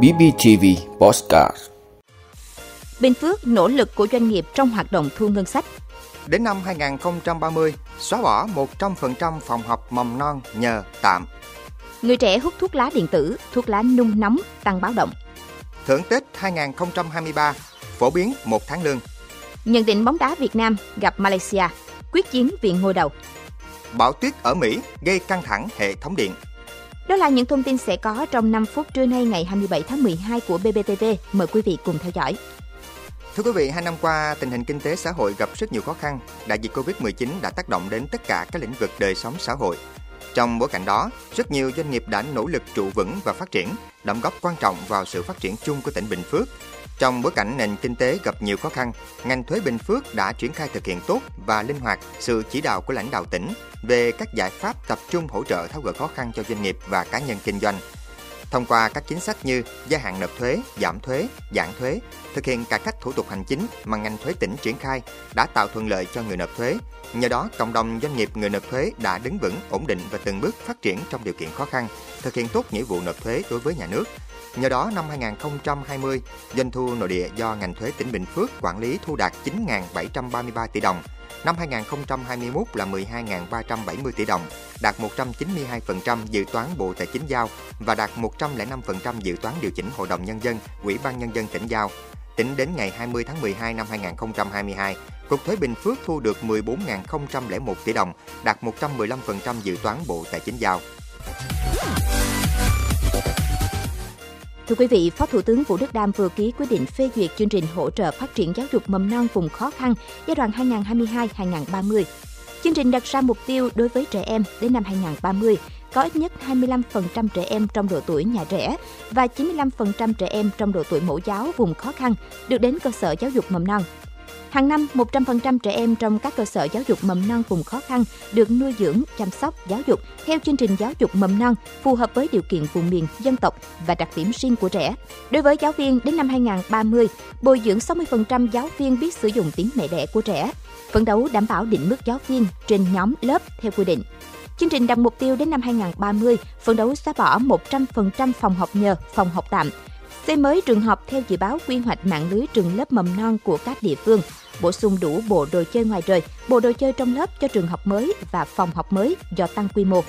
BBTV Postcard Bình Phước nỗ lực của doanh nghiệp trong hoạt động thu ngân sách. Đến năm 2030, xóa bỏ 100% phòng học mầm non nhờ tạm. Người trẻ hút thuốc lá điện tử, thuốc lá nung nóng tăng báo động. Thưởng Tết 2023, phổ biến một tháng lương. Nhận định bóng đá Việt Nam gặp Malaysia, quyết chiến vì ngôi đầu. Bão tuyết ở Mỹ gây căng thẳng hệ thống điện. Đó là những thông tin sẽ có trong 5 phút trưa nay ngày 27 tháng 12 của BBTV. Mời quý vị cùng theo dõi. Thưa quý vị, hai năm qua, tình hình kinh tế xã hội gặp rất nhiều khó khăn. Đại dịch Covid-19 đã tác động đến tất cả các lĩnh vực đời sống xã hội. Trong bối cảnh đó, rất nhiều doanh nghiệp đã nỗ lực trụ vững và phát triển, đóng góp quan trọng vào sự phát triển chung của tỉnh Bình Phước. Trong bối cảnh nền kinh tế gặp nhiều khó khăn, ngành thuế Bình Phước đã triển khai thực hiện tốt và linh hoạt sự chỉ đạo của lãnh đạo tỉnh về các giải pháp tập trung hỗ trợ tháo gỡ khó khăn cho doanh nghiệp và cá nhân kinh doanh. Thông qua các chính sách như gia hạn nộp thuế, giảm thuế, giãn thuế, thực hiện cải cách thủ tục hành chính mà ngành thuế tỉnh triển khai đã tạo thuận lợi cho người nộp thuế. Nhờ đó, cộng đồng doanh nghiệp người nộp thuế đã đứng vững, ổn định và từng bước phát triển trong điều kiện khó khăn, thực hiện tốt nghĩa vụ nộp thuế đối với nhà nước. Nhờ đó, năm 2020, doanh thu nội địa do ngành thuế tỉnh Bình Phước quản lý thu đạt 9.733 tỷ đồng, năm 2021 là 12.370 tỷ đồng, đạt 192% dự toán Bộ Tài chính giao và đạt 105% dự toán điều chỉnh Hội đồng Nhân dân, Ủy ban Nhân dân tỉnh giao. Tính đến ngày 20 tháng 12 năm 2022, Cục Thuế Bình Phước thu được 14.001 tỷ đồng, đạt 115% dự toán Bộ Tài chính giao. Thưa quý vị, Phó Thủ tướng Vũ Đức Đam vừa ký quyết định phê duyệt chương trình hỗ trợ phát triển giáo dục mầm non vùng khó khăn giai đoạn 2022-2030. Chương trình đặt ra mục tiêu đối với trẻ em đến năm 2030 có ít nhất 25% trẻ em trong độ tuổi nhà trẻ và 95% trẻ em trong độ tuổi mẫu giáo vùng khó khăn được đến cơ sở giáo dục mầm non. Hàng năm, 100% trẻ em trong các cơ sở giáo dục mầm non vùng khó khăn được nuôi dưỡng, chăm sóc, giáo dục theo chương trình giáo dục mầm non phù hợp với điều kiện vùng miền, dân tộc và đặc điểm riêng của trẻ. Đối với giáo viên, đến năm 2030, bồi dưỡng 60% giáo viên biết sử dụng tiếng mẹ đẻ của trẻ, phấn đấu đảm bảo định mức giáo viên trên nhóm lớp theo quy định. Chương trình đặt mục tiêu đến năm 2030, phấn đấu xóa bỏ 100% phòng học nhờ, phòng học tạm, xây mới trường học theo dự báo quy hoạch mạng lưới trường lớp mầm non của các địa phương, bổ sung đủ bộ đồ chơi ngoài trời, bộ đồ chơi trong lớp cho trường học mới và phòng học mới do tăng quy mô.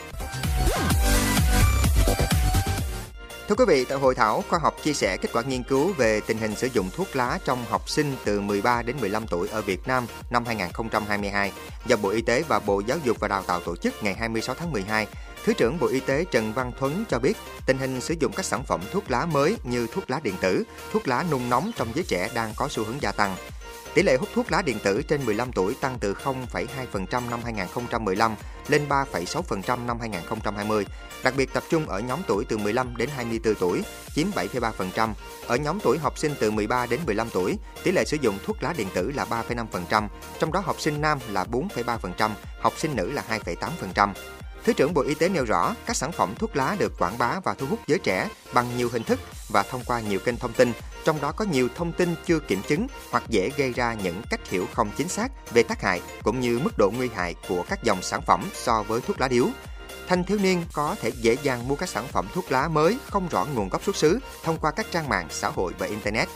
Thưa quý vị, tại hội thảo khoa học chia sẻ kết quả nghiên cứu về tình hình sử dụng thuốc lá trong học sinh từ 13 đến 15 tuổi ở Việt Nam năm 2022 do Bộ Y tế và Bộ Giáo dục và Đào tạo tổ chức ngày 26 tháng 12, Thứ trưởng Bộ Y tế Trần Văn Thuấn cho biết, tình hình sử dụng các sản phẩm thuốc lá mới như thuốc lá điện tử, thuốc lá nung nóng trong giới trẻ đang có xu hướng gia tăng. Tỷ lệ hút thuốc lá điện tử trên 15 tuổi tăng từ 0,2% năm 2015 lên 3,6% năm 2020, đặc biệt tập trung ở nhóm tuổi từ 15 đến 24 tuổi, chiếm 7,3%. Ở nhóm tuổi học sinh từ 13 đến 15 tuổi, tỷ lệ sử dụng thuốc lá điện tử là 3,5%, trong đó học sinh nam là 4,3%, học sinh nữ là 2,8%. Thứ trưởng Bộ Y tế nêu rõ, các sản phẩm thuốc lá được quảng bá và thu hút giới trẻ bằng nhiều hình thức và thông qua nhiều kênh thông tin, trong đó có nhiều thông tin chưa kiểm chứng hoặc dễ gây ra những cách hiểu không chính xác về tác hại cũng như mức độ nguy hại của các dòng sản phẩm so với thuốc lá điếu. Thanh thiếu niên có thể dễ dàng mua các sản phẩm thuốc lá mới không rõ nguồn gốc xuất xứ thông qua các trang mạng xã hội và internet.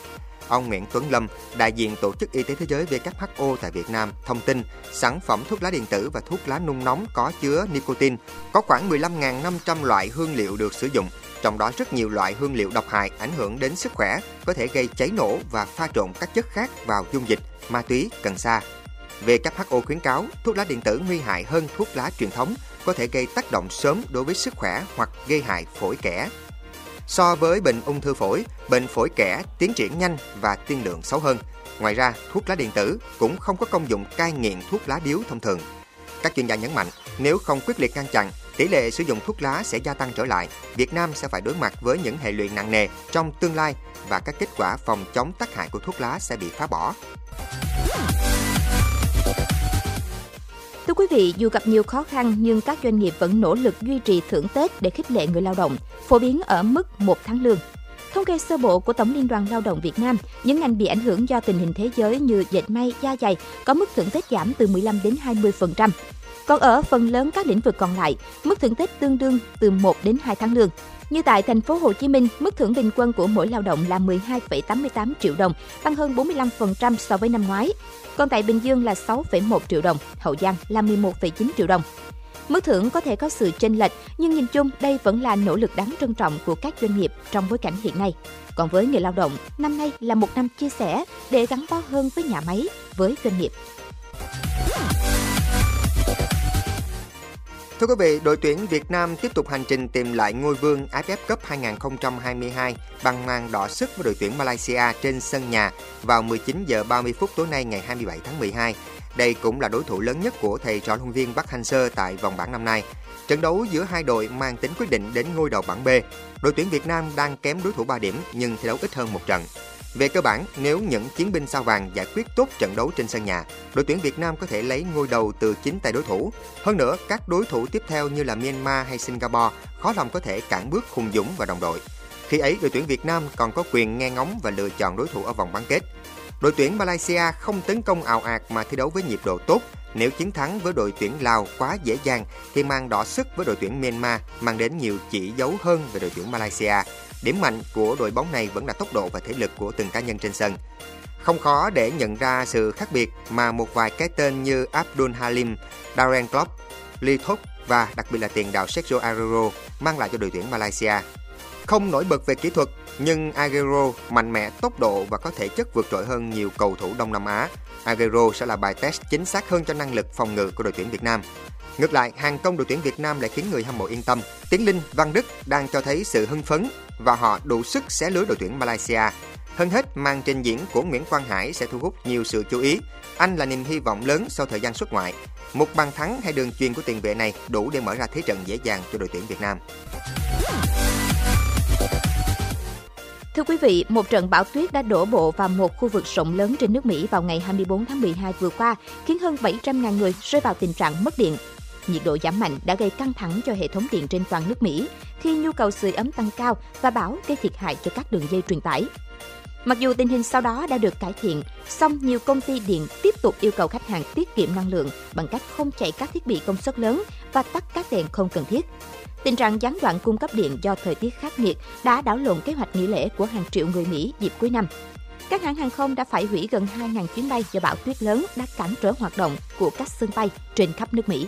Ông Nguyễn Tuấn Lâm, đại diện Tổ chức Y tế Thế giới WHO tại Việt Nam, thông tin sản phẩm thuốc lá điện tử và thuốc lá nung nóng có chứa nicotine. Có khoảng 15.500 loại hương liệu được sử dụng, trong đó rất nhiều loại hương liệu độc hại ảnh hưởng đến sức khỏe, có thể gây cháy nổ và pha trộn các chất khác vào dung dịch, ma túy, cần sa. WHO khuyến cáo thuốc lá điện tử nguy hại hơn thuốc lá truyền thống, có thể gây tác động sớm đối với sức khỏe hoặc gây hại phổi kẻ. So với bệnh ung thư phổi, bệnh phổi kẽ tiến triển nhanh và tiên lượng xấu hơn. Ngoài ra, thuốc lá điện tử cũng không có công dụng cai nghiện thuốc lá điếu thông thường. Các chuyên gia nhấn mạnh, nếu không quyết liệt ngăn chặn, tỷ lệ sử dụng thuốc lá sẽ gia tăng trở lại. Việt Nam sẽ phải đối mặt với những hệ lụy nặng nề trong tương lai và các kết quả phòng chống tác hại của thuốc lá sẽ bị phá bỏ. Quý vị, dù gặp nhiều khó khăn nhưng các doanh nghiệp vẫn nỗ lực duy trì thưởng Tết để khích lệ người lao động, phổ biến ở mức một tháng lương. Thống kê sơ bộ của Tổng Liên đoàn Lao động Việt Nam, những ngành bị ảnh hưởng do tình hình thế giới như dệt may, da dày có mức thưởng Tết giảm từ 15 đến 20%. Còn ở phần lớn các lĩnh vực còn lại, mức thưởng Tết tương đương từ 1 đến 2 tháng lương. Như tại thành phố Hồ Chí Minh, mức thưởng bình quân của mỗi lao động là 12,88 triệu đồng, tăng hơn 45% so với năm ngoái. Còn tại Bình Dương là 6,1 triệu đồng, Hậu Giang là 11,9 triệu đồng. Mức thưởng có thể có sự chênh lệch, nhưng nhìn chung đây vẫn là nỗ lực đáng trân trọng của các doanh nghiệp trong bối cảnh hiện nay. Còn với người lao động, năm nay là một năm chia sẻ để gắn bó hơn với nhà máy, với doanh nghiệp. Thưa quý vị, đội tuyển Việt Nam tiếp tục hành trình tìm lại ngôi vương AFF Cup 2022 bằng màn đỏ sức với đội tuyển Malaysia trên sân nhà vào 19 giờ 30 phút tối nay ngày 27 tháng 12. Đây cũng là đối thủ lớn nhất của thầy trò huấn viên Park Hang-seo tại vòng bảng năm nay. Trận đấu giữa hai đội mang tính quyết định đến ngôi đầu bảng B. Đội tuyển Việt Nam đang kém đối thủ 3 điểm nhưng thi đấu ít hơn một trận. Về cơ bản, nếu những chiến binh sao vàng giải quyết tốt trận đấu trên sân nhà, đội tuyển Việt Nam có thể lấy ngôi đầu từ chính tay đối thủ. Hơn nữa, các đối thủ tiếp theo như là Myanmar hay Singapore khó lòng có thể cản bước Hùng Dũng và đồng đội. Khi ấy, đội tuyển Việt Nam còn có quyền nghe ngóng và lựa chọn đối thủ ở vòng bán kết. Đội tuyển Malaysia không tấn công ào ạt mà thi đấu với nhịp độ tốt. Nếu chiến thắng với đội tuyển Lào quá dễ dàng thì mang đỏ sức với đội tuyển Myanmar mang đến nhiều chỉ dấu hơn về đội tuyển Malaysia. Điểm mạnh của đội bóng này vẫn là tốc độ và thể lực của từng cá nhân trên sân. Không khó để nhận ra sự khác biệt mà một vài cái tên như Abdul Halim, Darren Klopp, Lee Thúc và đặc biệt là tiền đạo Sergio Aguero mang lại cho đội tuyển Malaysia. Không nổi bật về kỹ thuật, nhưng Aguero mạnh mẽ tốc độ và có thể chất vượt trội hơn nhiều cầu thủ Đông Nam Á. Aguero sẽ là bài test chính xác hơn cho năng lực phòng ngự của đội tuyển Việt Nam. Ngược lại, hàng công đội tuyển Việt Nam lại khiến người hâm mộ yên tâm. Tiến Linh, Văn Đức đang cho thấy sự hưng phấn và họ đủ sức xé lưới đội tuyển Malaysia. Hơn hết, màn trình diễn của Nguyễn Quang Hải sẽ thu hút nhiều sự chú ý. Anh là niềm hy vọng lớn sau thời gian xuất ngoại. Một bàn thắng hay đường chuyền của tiền vệ này đủ để mở ra thế trận dễ dàng cho đội tuyển Việt Nam. Thưa quý vị, một trận bão tuyết đã đổ bộ vào một khu vực rộng lớn trên nước Mỹ vào ngày 24 tháng 12 vừa qua, khiến hơn 700.000 người rơi vào tình trạng mất điện. Nhiệt độ giảm mạnh đã gây căng thẳng cho hệ thống điện trên toàn nước Mỹ khi nhu cầu sưởi ấm tăng cao và bão gây thiệt hại cho các đường dây truyền tải. Mặc dù tình hình sau đó đã được cải thiện, song nhiều công ty điện tiếp tục yêu cầu khách hàng tiết kiệm năng lượng bằng cách không chạy các thiết bị công suất lớn và tắt các đèn không cần thiết. Tình trạng gián đoạn cung cấp điện do thời tiết khắc nghiệt đã đảo lộn kế hoạch nghỉ lễ của hàng triệu người Mỹ dịp cuối năm. Các hãng hàng không đã phải hủy gần 2.000 chuyến bay do bão tuyết lớn đã cản trở hoạt động của các sân bay trên khắp nước Mỹ.